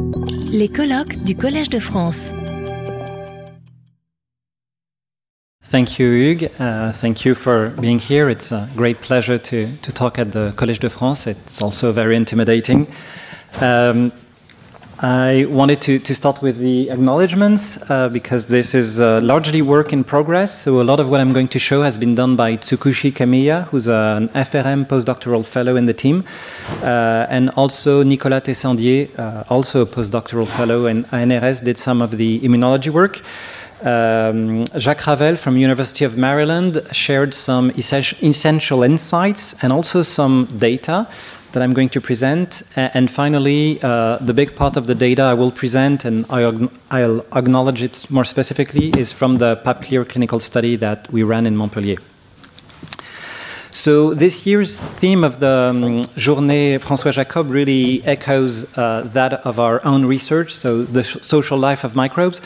Les colloques du Collège de France. Thank you, Hugues. Uh, thank you for being here. It's a great pleasure to, talk at the Collège de France. It's also very intimidating. Um, I wanted to, to start with the acknowledgements uh, because this is uh, largely work in progress. So, a lot of what I'm going to show has been done by Tsukushi Kamiya, who's an FRM postdoctoral fellow in the team, uh, and also Nicolas Tessandier, uh, also a postdoctoral fellow in ANRS, did some of the immunology work. Um, Jacques Ravel from University of Maryland shared some essential insights and also some data that I'm going to present. And finally, uh, the big part of the data I will present, and I'll, acknowledge it more specifically, is from the PAPClear clinical study that we ran in Montpellier. So this year's theme of the um, Journée François Jacob really echoes uh, that of our own research, so the social life of microbes,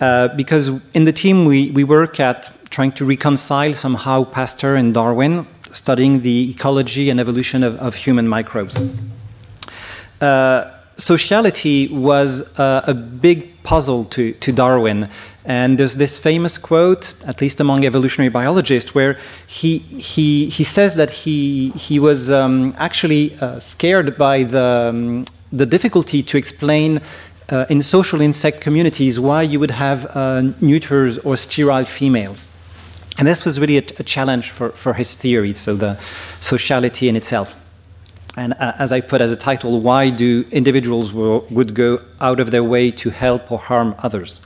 uh, because in the team we, we work at trying to reconcile somehow Pasteur and Darwin, studying the ecology and evolution of, of human microbes. Uh, sociality was uh, a big puzzle to, to Darwin. And there's this famous quote, at least among evolutionary biologists, where he, he, he says that he, he was um, actually uh, scared by the, um, the difficulty to explain uh, in social insect communities why you would have uh, neuters or sterile females. And this was really a, a, challenge for, for his theory, so the sociality in itself. And uh, as I put as a title, why do individuals would go out of their way to help or harm others?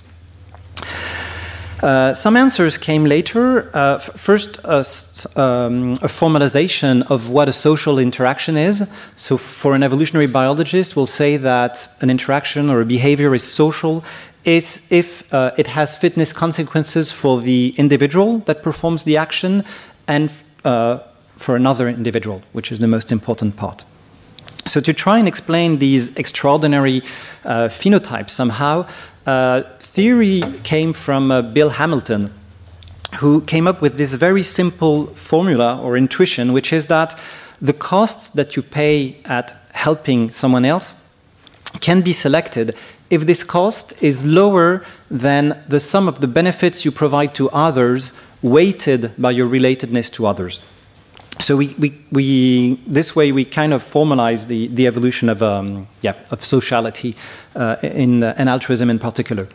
Uh, some answers came later. Uh, first, um, a formalization of what a social interaction is. So, for an evolutionary biologist, we'll say that an interaction or a behavior is social is if uh, it has fitness consequences for the individual that performs the action and uh, for another individual, which is the most important part. So, to try and explain these extraordinary uh, phenotypes somehow, uh, theory came from uh, Bill Hamilton, who came up with this very simple formula or intuition, which is that the costs that you pay at helping someone else can be selected if this cost is lower than the sum of the benefits you provide to others weighted by your relatedness to others. So we, we, we this way we kind of formalize the, the evolution of, um, yeah, of sociality uh, in, uh, and altruism in particular.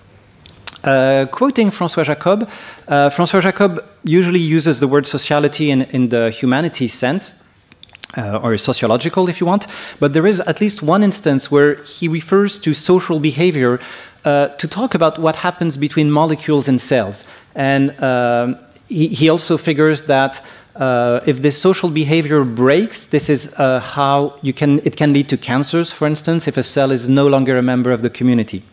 Uh, quoting François Jacob, uh, François Jacob usually uses the word sociality in, in the humanities sense, uh, or sociological if you want, but there is at least one instance where he refers to social behavior uh, to talk about what happens between molecules and cells. And um, he, he, also figures that uh, if this social behavior breaks, this is uh, how you can, it can lead to cancers, for instance, if a cell is no longer a member of the community.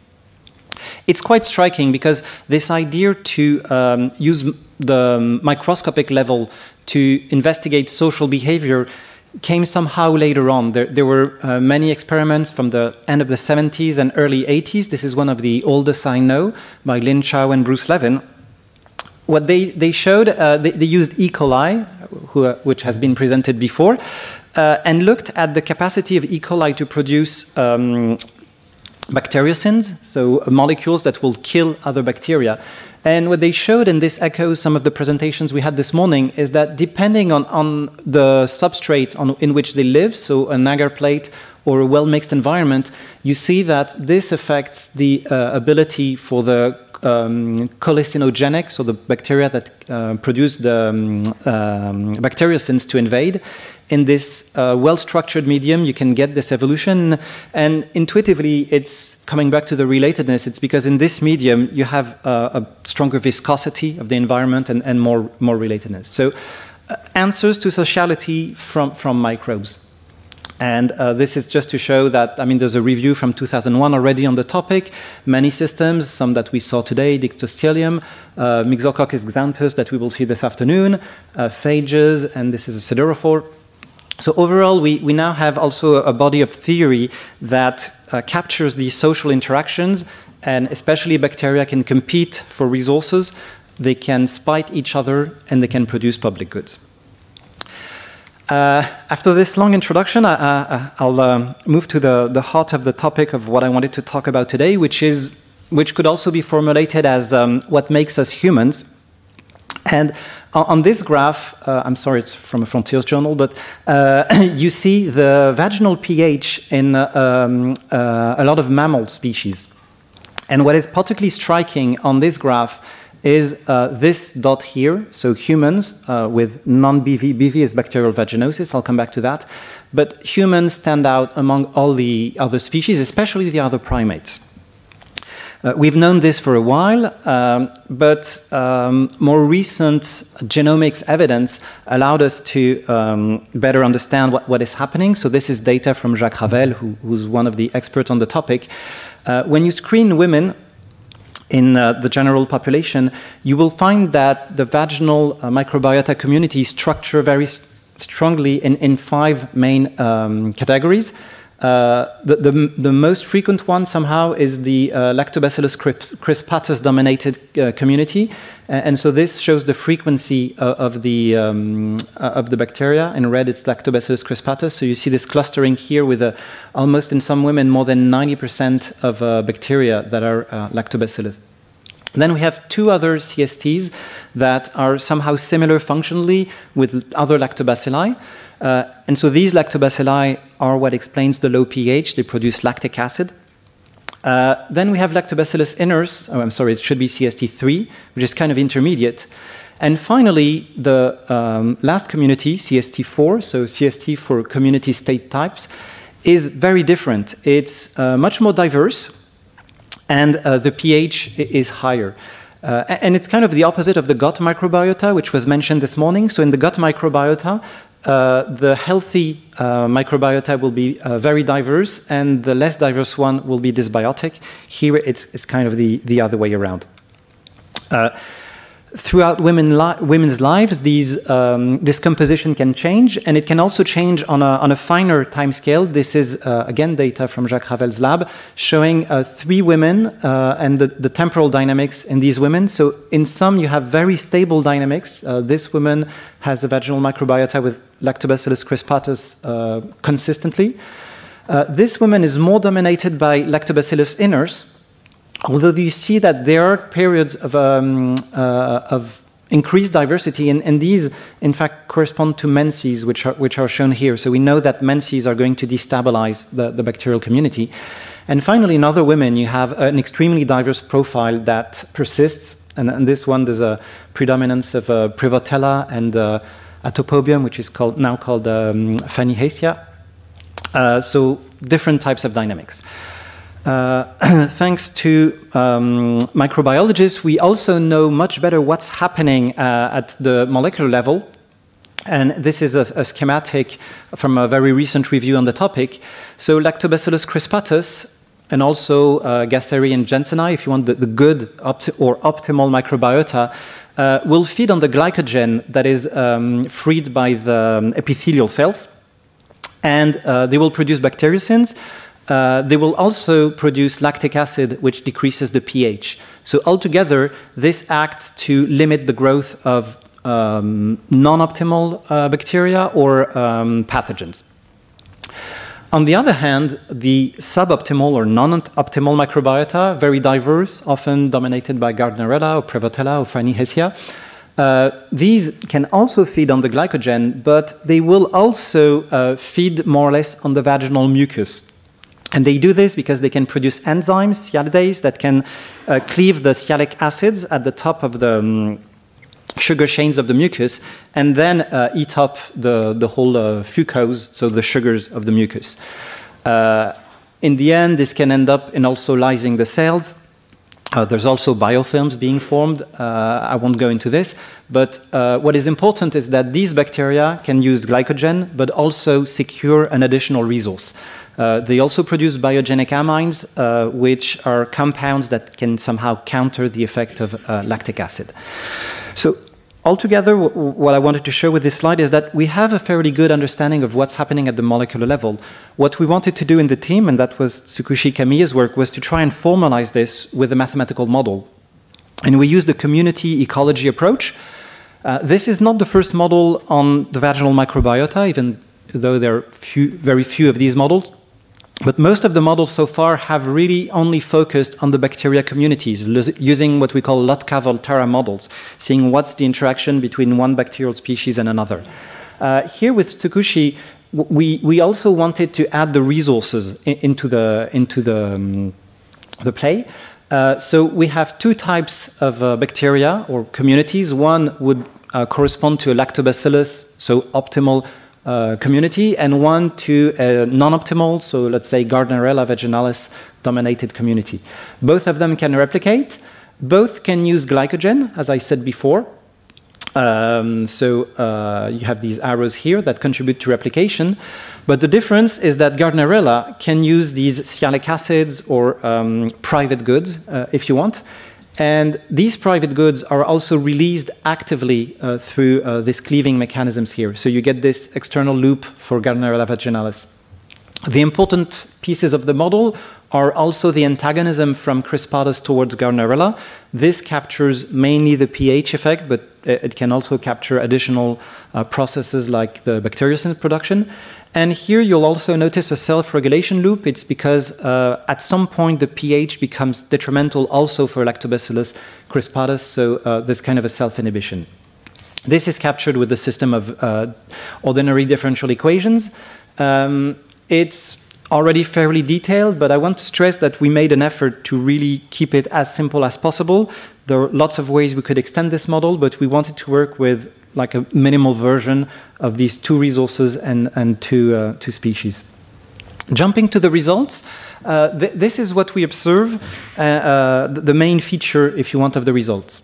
It's quite striking because this idea to um, use the microscopic level to investigate social behavior came somehow later on. There, there were uh, many experiments from the end of the 70s and early 80s. This is one of the oldest I know by Lin Chao and Bruce Levin. What they, they showed, uh, they, they, used E. coli, who, uh, which has been presented before, uh, and looked at the capacity of E. coli to produce um, bacteriocins, so molecules that will kill other bacteria. And what they showed, and this echoes some of the presentations we had this morning, is that depending on, on the substrate on, in which they live, so an agar plate or a well mixed environment, you see that this affects the uh, ability for the um, colicinogenic, so the bacteria that uh, produce the um, um, bacteriocins to invade. In this uh, well structured medium, you can get this evolution, and intuitively, it's coming back to the relatedness, it's because in this medium you have uh, a stronger viscosity of the environment and, and more, more relatedness. So, uh, answers to sociality from, from microbes. And uh, this is just to show that, I mean, there's a review from 2001 already on the topic. Many systems, some that we saw today, Dictyostelium, uh, Myxococcus xanthus that we will see this afternoon, uh, phages, and this is a siderophore. So overall, we, we now have also a body of theory that uh, captures these social interactions, and especially bacteria can compete for resources, they can spite each other, and they can produce public goods. Uh, after this long introduction, I, will um, move to the, the heart of the topic of what I wanted to talk about today, which is which could also be formulated as um, what makes us humans. And on this graph, uh, I'm sorry, it's from a Frontiers journal, but uh, you see the vaginal pH in uh, um, uh, a lot of mammal species. And what is particularly striking on this graph is uh, this dot here, so humans uh, with non-BV, BV is bacterial vaginosis, I'll come back to that, but humans stand out among all the other species, especially the other primates. Uh, we've known this for a while, um, but um, more recent genomics evidence allowed us to um, better understand what, what is happening. So this is data from Jacques Ravel, who, who's one of the experts on the topic. Uh, when you screen women in uh, the general population, you will find that the vaginal uh, microbiota community structure very strongly in, in five main um, categories. Uh, the, the, the, most frequent one somehow is the uh, Lactobacillus crispatus dominated uh, community. And so this shows the frequency of, the, um, of the bacteria. In red, it's Lactobacillus crispatus. So you see this clustering here with a, almost in some women more than 90% of bacteria that are lactobacillus. Then we have two other CSTs that are somehow similar functionally with other lactobacilli. Uh, and so these lactobacilli are what explains the low pH. They produce lactic acid. Uh, then we have lactobacillus iners. Oh, I'm sorry, it should be CST3, which is kind of intermediate. And finally, the um, last community, CST4, so CST for community state types, is very different. It's uh, much more diverse, and uh, the pH is higher. Uh, and it's kind of the opposite of the gut microbiota, which was mentioned this morning. So, in the gut microbiota, uh, the healthy uh, microbiota will be uh, very diverse, and the less diverse one will be dysbiotic. Here, it's, it's kind of the, the other way around. Throughout women li women's lives, these, um, this composition can change, and it can also change on a, on a finer time scale. This is, uh, again, data from Jacques Ravel's lab showing uh, three women uh, and the, the, temporal dynamics in these women. So, in some, you have very stable dynamics. Uh, this woman has a vaginal microbiota with Lactobacillus crispatus uh, consistently. Uh, this woman is more dominated by Lactobacillus iners although you see that there are periods of, um, uh, of increased diversity, and, and, these, in fact, correspond to menses, which are, which are shown here. So we know that menses are going to destabilize the, the bacterial community. And finally, in other women, you have an extremely diverse profile that persists. And in this one, there's a predominance of uh, Prevotella and uh, Atopobium, which is called, now called um, Fannyhessea. Uh, so different types of dynamics. Uh, thanks to um, microbiologists, we also know much better what's happening uh, at the molecular level. And this is a, a, schematic from a very recent review on the topic. So, Lactobacillus crispatus and also uh, Gasseri and Jensenii, if you want the, the good opti or optimal microbiota, uh, will feed on the glycogen that is um, freed by the um, epithelial cells. And uh, they will produce bacteriocins they will also produce lactic acid, which decreases the pH. So, altogether, this acts to limit the growth of um, non optimal uh, bacteria or um, pathogens. On the other hand, the suboptimal or non optimal microbiota, very diverse, often dominated by Gardnerella or Prevotella or Fannyhessea, uh, these can also feed on the glycogen, but they will also uh, feed more or less on the vaginal mucus. And they do this because they can produce enzymes, sialidase, that can uh, cleave the sialic acids at the top of the um, sugar chains of the mucus and then uh, eat up the, the whole uh, fucose, so the sugars of the mucus. Uh, in the end, this can end up in also lysing the cells. Uh, there's also biofilms being formed. Uh, I won't go into this. But what is important is that these bacteria can use glycogen, but also secure an additional resource. Uh, they also produce biogenic amines, uh, which are compounds that can somehow counter the effect of uh, lactic acid. So, altogether, what I wanted to show with this slide is that we have a fairly good understanding of what's happening at the molecular level. What we wanted to do in the team, and that was Tsukushi Kamiya's work, was to try and formalize this with a mathematical model. And we used the community ecology approach. Uh, this is not the first model on the vaginal microbiota, even though there are few, very few of these models. But most of the models so far have really only focused on the bacteria communities, using what we call Lotka-Volterra models, seeing what's the interaction between one bacterial species and another. Uh, here with Tsukushi, we, we also wanted to add the resources in, into the, into the, um, the play. Uh, so we have two types of uh, bacteria or communities. One would uh, correspond to a lactobacillus, so optimal uh, community, and one to a non-optimal, so let's say Gardnerella vaginalis dominated community. Both of them can replicate. Both can use glycogen, as I said before. Um, so uh, you have these arrows here that contribute to replication. But the difference is that Gardnerella can use these sialic acids or um, private goods, uh, if you want, and these private goods are also released actively uh, through uh, these cleaving mechanisms here. So you get this external loop for Gardnerella vaginalis. The important pieces of the model are also the antagonism from Crispatus towards Gardnerella. This captures mainly the pH effect, but it can also capture additional uh, processes like the bacteriocin production. And here you'll also notice a self-regulation loop. It's because uh, at some point the pH becomes detrimental also for Lactobacillus crispatus, so uh, there's kind of a self-inhibition. This is captured with the system of uh, ordinary differential equations. Um, it's already fairly detailed, but I want to stress that we made an effort to really keep it as simple as possible. There are lots of ways we could extend this model, but we wanted to work with like a minimal version of these two resources and, and two, uh, two species. Jumping to the results, uh, th this is what we observe, uh, uh the main feature, if you want, of the results.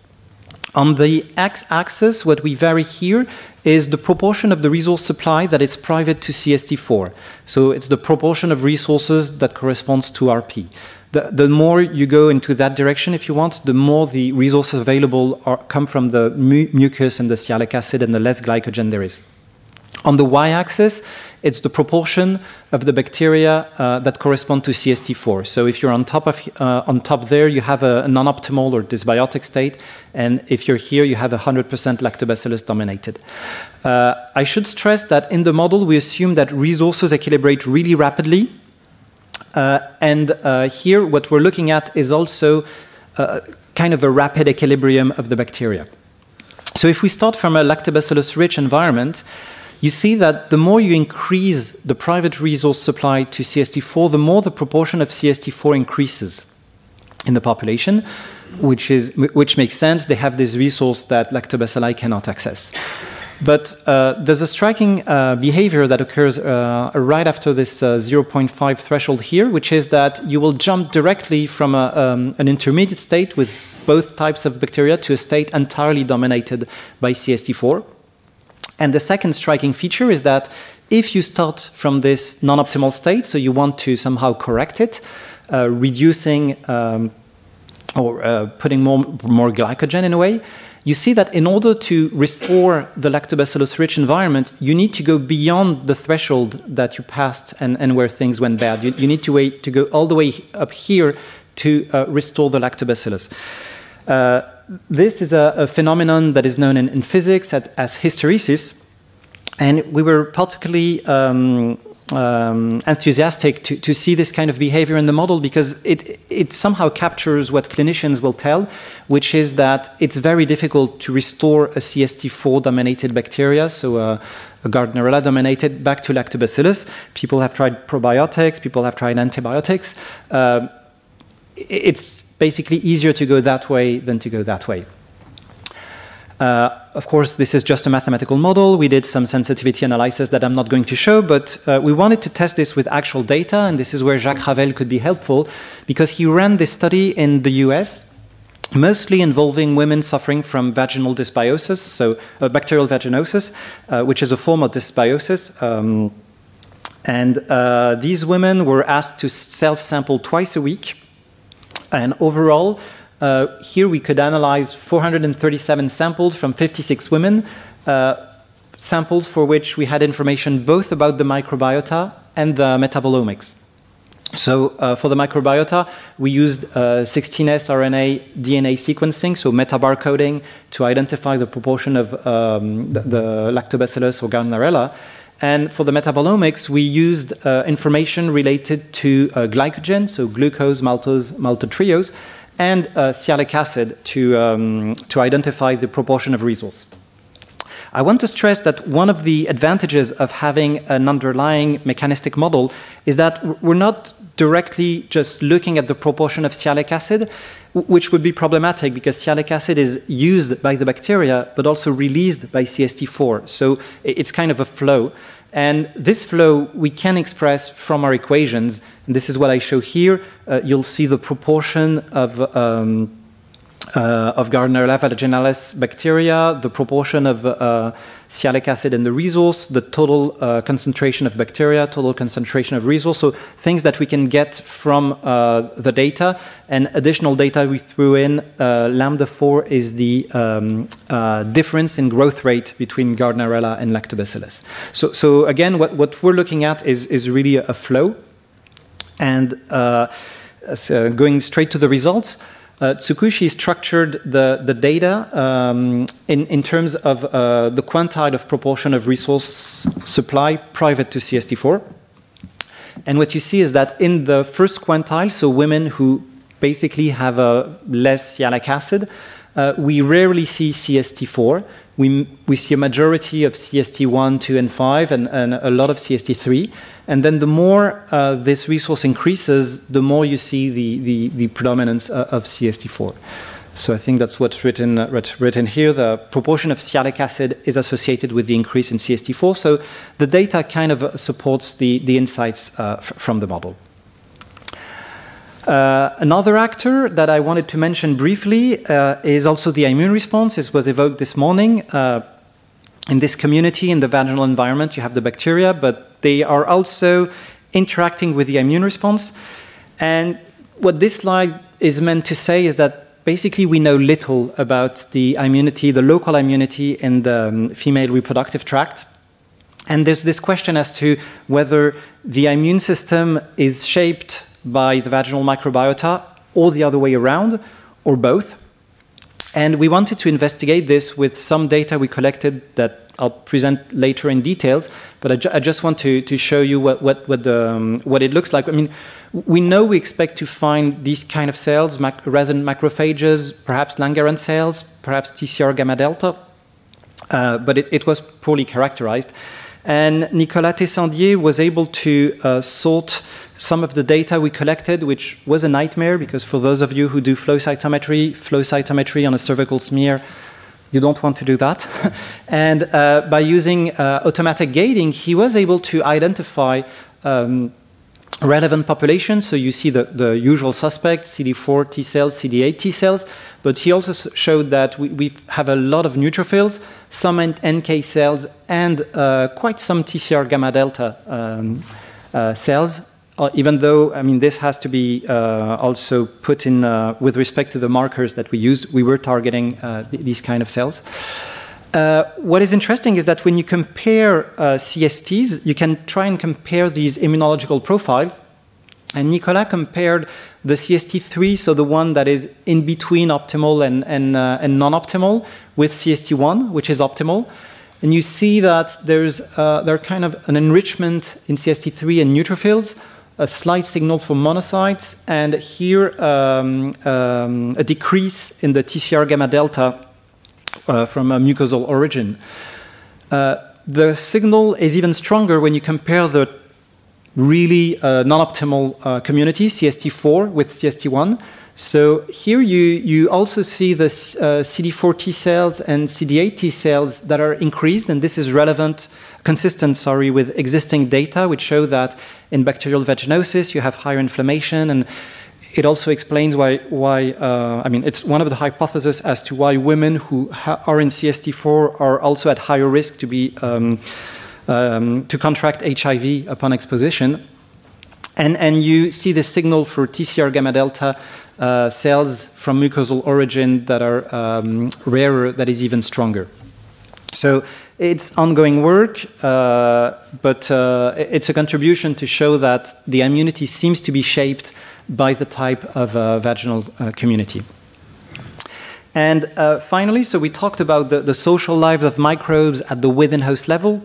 On the x-axis, what we vary here is the proportion of the resource supply that is private to CST4. So it's the proportion of resources that corresponds to RP the, the more you go into that direction, if you want, the more the resources available are, come from the mu mucus and the sialic acid and the less glycogen there is. On the y-axis, it's the proportion of the bacteria uh, that correspond to CST4. So if you're on top of uh, on top there, you have a, non-optimal or dysbiotic state, and if you're here, you have 100% lactobacillus dominated. Uh, I should stress that in the model, we assume that resources equilibrate really rapidly uh, and uh, here, what we're looking at is also uh, kind of a rapid equilibrium of the bacteria. So if we start from a lactobacillus-rich environment, you see that the more you increase the private resource supply to CST4, the more the proportion of CST4 increases in the population, which, is, which makes sense. They have this resource that lactobacilli cannot access. But uh, there's a striking uh, behavior that occurs uh, right after this uh, 0.5 threshold here, which is that you will jump directly from a, um, an intermediate state with both types of bacteria to a state entirely dominated by CST4. And the second striking feature is that if you start from this non optimal state, so you want to somehow correct it, uh, reducing um, or uh, putting more, more glycogen in a way, you see that in order to restore the lactobacillus rich environment, you need to go beyond the threshold that you passed and, and where things went bad. You, you need to, wait, to go all the way up here to uh, restore the lactobacillus. Uh, this is a, a, phenomenon that is known in, in physics as, as, hysteresis, and we were particularly um, um, enthusiastic to, to see this kind of behavior in the model because it, it somehow captures what clinicians will tell, which is that it's very difficult to restore a CST4 dominated bacteria, so a, a Gardnerella dominated, back to lactobacillus. People have tried probiotics, people have tried antibiotics. Uh, it's basically easier to go that way than to go that way. Uh, of course, this is just a mathematical model. We did some sensitivity analysis that I'm not going to show, but uh, we wanted to test this with actual data, and this is where Jacques Ravel could be helpful because he ran this study in the US, mostly involving women suffering from vaginal dysbiosis, so uh, bacterial vaginosis, uh, which is a form of dysbiosis. Um, and uh, these women were asked to self sample twice a week. And overall, uh, here we could analyze 437 samples from 56 women, uh, samples for which we had information both about the microbiota and the metabolomics. So uh, for the microbiota, we used uh, 16S RNA DNA sequencing, so metabarcoding, to identify the proportion of um, the, the, lactobacillus or Gardnerella. And for the metabolomics, we used uh, information related to uh, glycogen, so glucose, maltose, maltotriose, and uh, sialic acid to, um, to identify the proportion of resource. I want to stress that one of the advantages of having an underlying mechanistic model is that we're not directly just looking at the proportion of sialic acid, which would be problematic because sialic acid is used by the bacteria but also released by CST4. So it's kind of a flow. And this flow we can express from our equations. And this is what I show here. Uh, you'll see the proportion of. Um, uh, of Gardnerella vaginalis bacteria, the proportion of uh, sialic acid in the resource, the total uh, concentration of bacteria, total concentration of resource. So things that we can get from uh, the data and additional data we threw in. Uh, lambda 4 is the um, uh, difference in growth rate between Gardnerella and Lactobacillus. So, so again, what, what we're looking at is, is really a flow. And so going straight to the results, uh, Tsukushi structured the, the data um, in, in terms of uh, the quantile of proportion of resource supply private to CST4. And what you see is that in the first quantile, so women who basically have a less sialic acid, uh, we rarely see CST4. We, see a majority of CST1, 2, and 5, and, a lot of CST3. And then the more uh, this resource increases, the more you see the, predominance uh, of CST4. So I think that's what's written, uh, here. The proportion of sialic acid is associated with the increase in CST4. So the data kind of uh, supports the, insights uh, from the model. Uh, another actor that I wanted to mention briefly uh, is also the immune response. It was evoked this morning. Uh, in this community, in the vaginal environment, you have the bacteria, but they are also interacting with the immune response. And what this slide is meant to say is that basically we know little about the immunity, the local immunity in the um, female reproductive tract. And there's this question as to whether the immune system is shaped by the vaginal microbiota or the other way around, or both. And we wanted to investigate this with some data we collected that I'll present later in details, but I, ju I just want to, to show you what, what, what, the, um, what it looks like. I mean, we know we expect to find these kind of cells, mac resident macrophages, perhaps Langerhans cells, perhaps TCR gamma delta, uh, but it, it, was poorly characterized. And Nicolas Tessandier was able to uh, sort some of the data we collected, which was a nightmare because for those of you who do flow cytometry, flow cytometry on a cervical smear, you don't want to do that. and uh, by using uh, automatic gating, he was able to identify um, relevant populations. So you see the, the usual suspects, CD4 T cells, CD8 T cells, but he also showed that we, we have a lot of neutrophils, some NK cells, and uh, quite some TCR gamma delta um, uh, cells uh, even though, I mean, this has to be also put in with respect to the markers that we use, we were targeting th these kind of cells. Uh, what is interesting is that when you compare uh, CSTs, you can try and compare these immunological profiles. And Nicolas compared the CST3, so the one that is in between optimal and, and, uh, and non optimal, with CST1, which is optimal. And you see that there's there kind of an enrichment in CST3 and neutrophils, a slight signal for monocytes, and here um, um, a decrease in the TCR gamma delta uh, from a mucosal origin. Uh, the signal is even stronger when you compare the really uh, non-optimal uh, community, CST4 with CST1. So here you, you also see the uh, CD4 T cells and CD8 T cells that are increased, and this is relevant, consistent, sorry, with existing data, which show that in bacterial vaginosis you have higher inflammation, and it also explains why, why I mean, it's one of the hypotheses as to why women who are in CST4 are also at higher risk to be um, to contract HIV upon exposition. And, and you see the signal for TCR gamma delta uh, cells from mucosal origin that are um, rarer, that is even stronger. So It's ongoing work, uh, but uh, it's a contribution to show that the immunity seems to be shaped by the type of uh, vaginal uh, community. And uh, finally, so we talked about the, the social lives of microbes at the within host level,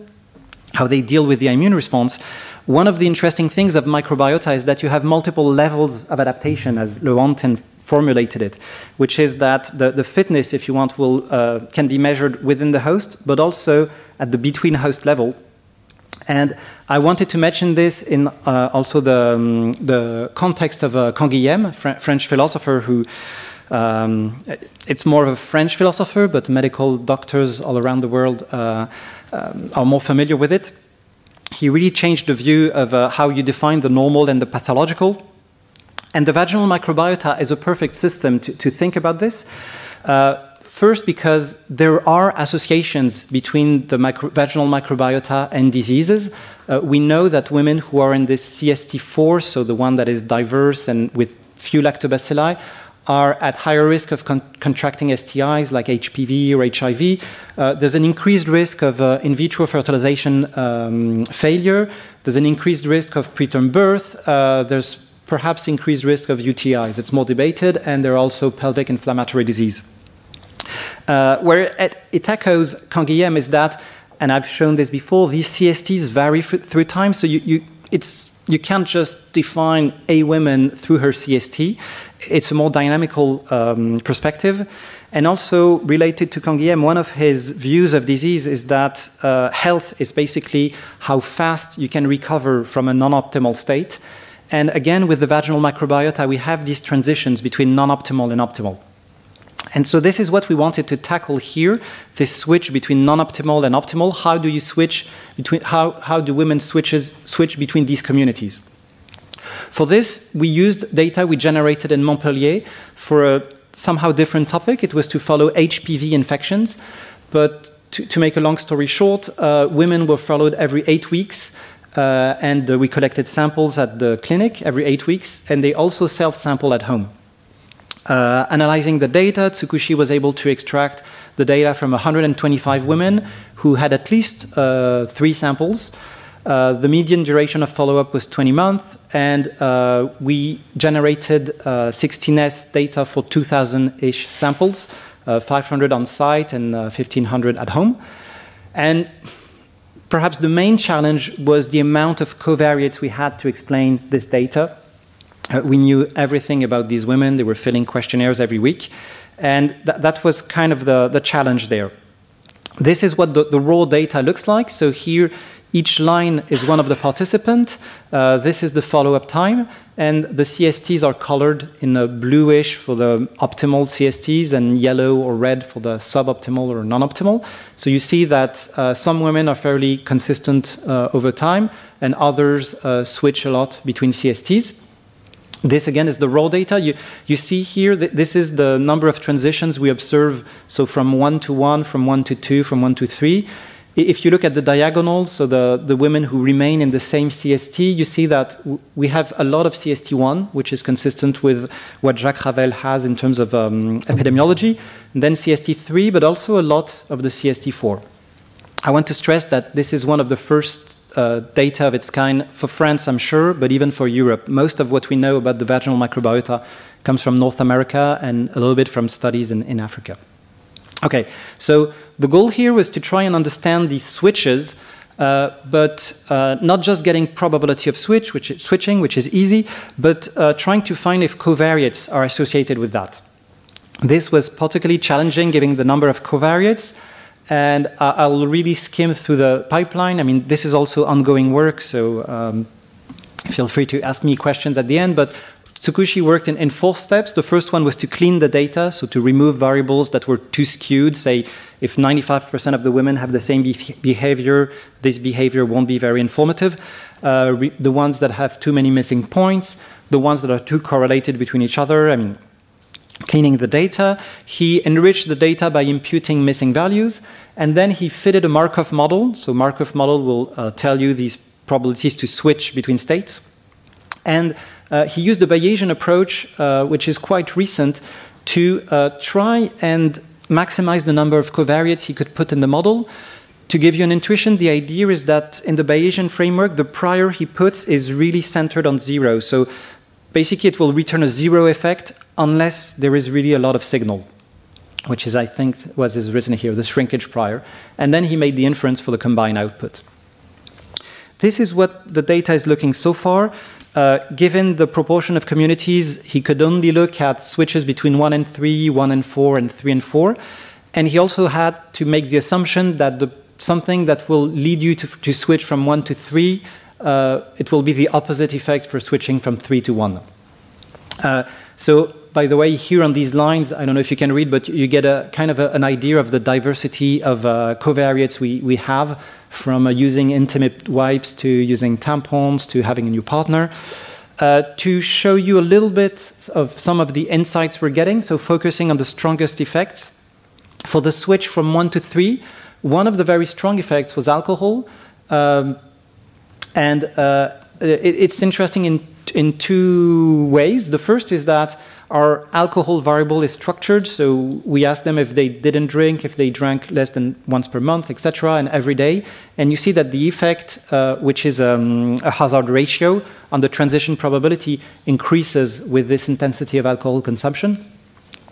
how they deal with the immune response. One of the interesting things of microbiota is that you have multiple levels of adaptation, as Lewontin formulated it, which is that the, the fitness, if you want, will, uh, can be measured within the host, but also at the between host level. And I wanted to mention this in uh, also the, um, the context of uh, Canguilhem, Fr French philosopher who um, it's more of a French philosopher, but medical doctors all around the world uh, um, are more familiar with it. He really changed the view of uh, how you define the normal and the pathological. And the vaginal microbiota is a perfect system to, to think about this. Uh, first, because there are associations between the micro vaginal microbiota and diseases. Uh, we know that women who are in this CST4, so the one that is diverse and with few lactobacilli, are at higher risk of con contracting STIs like HPV or HIV. Uh, there's an increased risk of uh, in vitro fertilization um, failure. There's an increased risk of preterm birth. Uh, there's perhaps increased risk of UTIs. It's more debated, and there are also pelvic inflammatory disease. Uh, where it, it echoes Canguilhem is that, and I've shown this before, these CSTs vary through time, so you, you it's you can't just define a woman through her CST. It's a more dynamical um, perspective. And also related to Canguilhem, one of his views of disease is that uh, health is basically how fast you can recover from a non-optimal state. And again, with the vaginal microbiota, we have these transitions between non-optimal and optimal. And so this is what we wanted to tackle here, this switch between non-optimal and optimal. How do you switch between, how, how do women switches, switch between these communities? For this, we used data we generated in Montpellier for a somehow different topic. It was to follow HPV infections. But to, to make a long story short, uh, women were followed every eight weeks. Uh, and uh, we collected samples at the clinic every eight weeks. And they also self sample at home. Uh, analyzing the data, Tsukushi was able to extract the data from 125 women who had at least uh, three samples. Uh, the median duration of follow up was 20 months, and uh, we generated 16S uh, data for 2,000 ish samples, uh, 500 on site and 1,500 at home. And perhaps the main challenge was the amount of covariates we had to explain this data. Uh, we knew everything about these women. They were filling questionnaires every week. And th that was kind of the, the challenge there. This is what the, the, raw data looks like. So here, each line is one of the participants. Uh, this is the follow-up time. And the CSTs are colored in a bluish for the optimal CSTs and yellow or red for the suboptimal or non-optimal. So you see that uh, some women are fairly consistent uh, over time, and others uh, switch a lot between CSTs. This again is the raw data. You, you see here that this is the number of transitions we observe. So from one to one, from one to two, from one to three. If you look at the diagonal, so the, the women who remain in the same CST, you see that we have a lot of CST1, which is consistent with what Jacques Ravel has in terms of um, epidemiology, and then CST3, but also a lot of the CST4. I want to stress that this is one of the first uh, data of its kind for France, I'm sure, but even for Europe. Most of what we know about the vaginal microbiota comes from North America and a little bit from studies in, in Africa. Okay, so the goal here was to try and understand these switches, uh, but uh, not just getting probability of switch, which is switching, which is easy, but uh, trying to find if covariates are associated with that. This was particularly challenging given the number of covariates and I'll really skim through the pipeline. I mean, this is also ongoing work, so um, feel free to ask me questions at the end. But Tsukushi worked in, in, four steps. The first one was to clean the data, so to remove variables that were too skewed. Say, if 95% of the women have the same be behavior, this behavior won't be very informative. Uh, the ones that have too many missing points, the ones that are too correlated between each other. I mean, cleaning the data. He enriched the data by imputing missing values. And then he fitted a Markov model. So Markov model will uh, tell you these probabilities to switch between states. And uh, he used the Bayesian approach, uh, which is quite recent, to uh, try and maximize the number of covariates he could put in the model to give you an intuition, the idea is that in the Bayesian framework, the prior he puts is really centered on zero. So basically, it will return a zero effect unless there is really a lot of signal, which is, I think, what is written here, the shrinkage prior. And then he made the inference for the combined output. This is what the data is looking so far. Uh, given the proportion of communities, he could only look at switches between 1 and 3, 1 and 4, and 3 and 4. And he also had to make the assumption that the, something that will lead you to, to switch from 1 to 3, uh, it will be the opposite effect for switching from 3 to 1. Uh, so, by the way, here on these lines, I don't know if you can read, but you get a kind of a, an idea of the diversity of uh, covariates we, we have from uh, using intimate wipes to using tampons to having a new partner. Uh, to show you a little bit of some of the insights we're getting, so focusing on the strongest effects. For the switch from one to three, one of the very strong effects was alcohol. Um, and uh, it, it's interesting in, in two ways. The first is that our alcohol variable is structured, so we ask them if they didn't drink, if they drank less than once per month, etc., and every day. And you see that the effect, uh, which is um, a hazard ratio on the transition probability, increases with this intensity of alcohol consumption.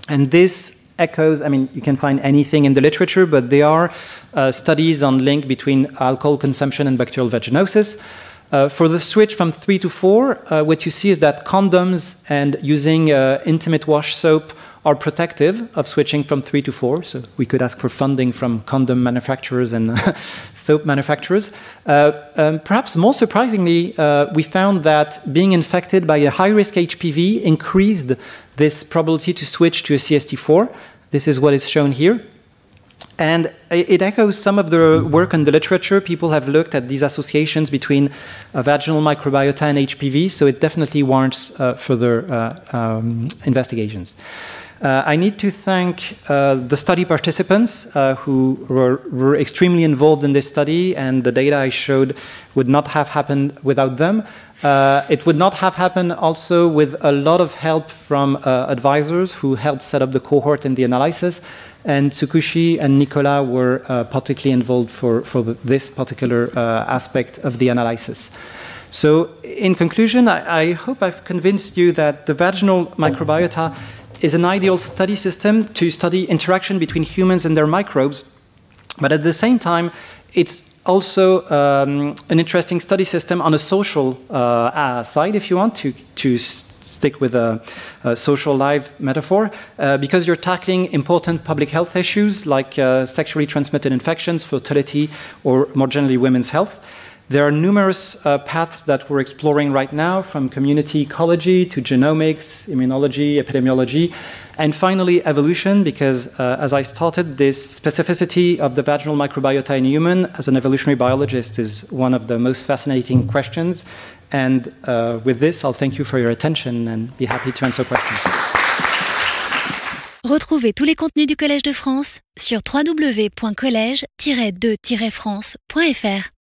And this echoes, I mean, you can find anything in the literature, but there are uh, studies on link between alcohol consumption and bacterial vaginosis. Uh, for the switch from three to four, uh, what you see is that condoms and using uh, intimate wash soap are protective of switching from three to four. So we could ask for funding from condom manufacturers and soap manufacturers. Uh, um, perhaps more surprisingly, uh, we found that being infected by a high risk HPV increased this probability to switch to a CST4. This is what is shown here. And it echoes some of the work in the literature. People have looked at these associations between uh, vaginal microbiota and HPV, so it definitely warrants uh, further uh, um, investigations. Uh, I need to thank uh, the study participants uh, who were, were, extremely involved in this study, and the data I showed would not have happened without them. it would not have happened also with a lot of help from advisors who helped set up the cohort and the analysis. And Tsukushi and Nicola were uh, particularly involved for, for the, this particular uh, aspect of the analysis. So, in conclusion, I, I, hope I've convinced you that the vaginal microbiota is an ideal study system to study interaction between humans and their microbes. But at the same time, it's also um, an interesting study system on a social uh, uh side, if you want, to, to stick with a, a social life metaphor, uh, because you're tackling important public health issues like uh, sexually transmitted infections, fertility, or more generally women's health. There are numerous uh, paths that we're exploring right now, from community ecology to genomics, immunology, epidemiology, and finally evolution, because uh, as I started, this specificity of the vaginal microbiota in human as an evolutionary biologist is one of the most fascinating questions. And uh, with this, I'll thank you for your attention and be happy to answer questions. Retrouvez tous les contenus du Collège de France sur www.college-de-france.fr.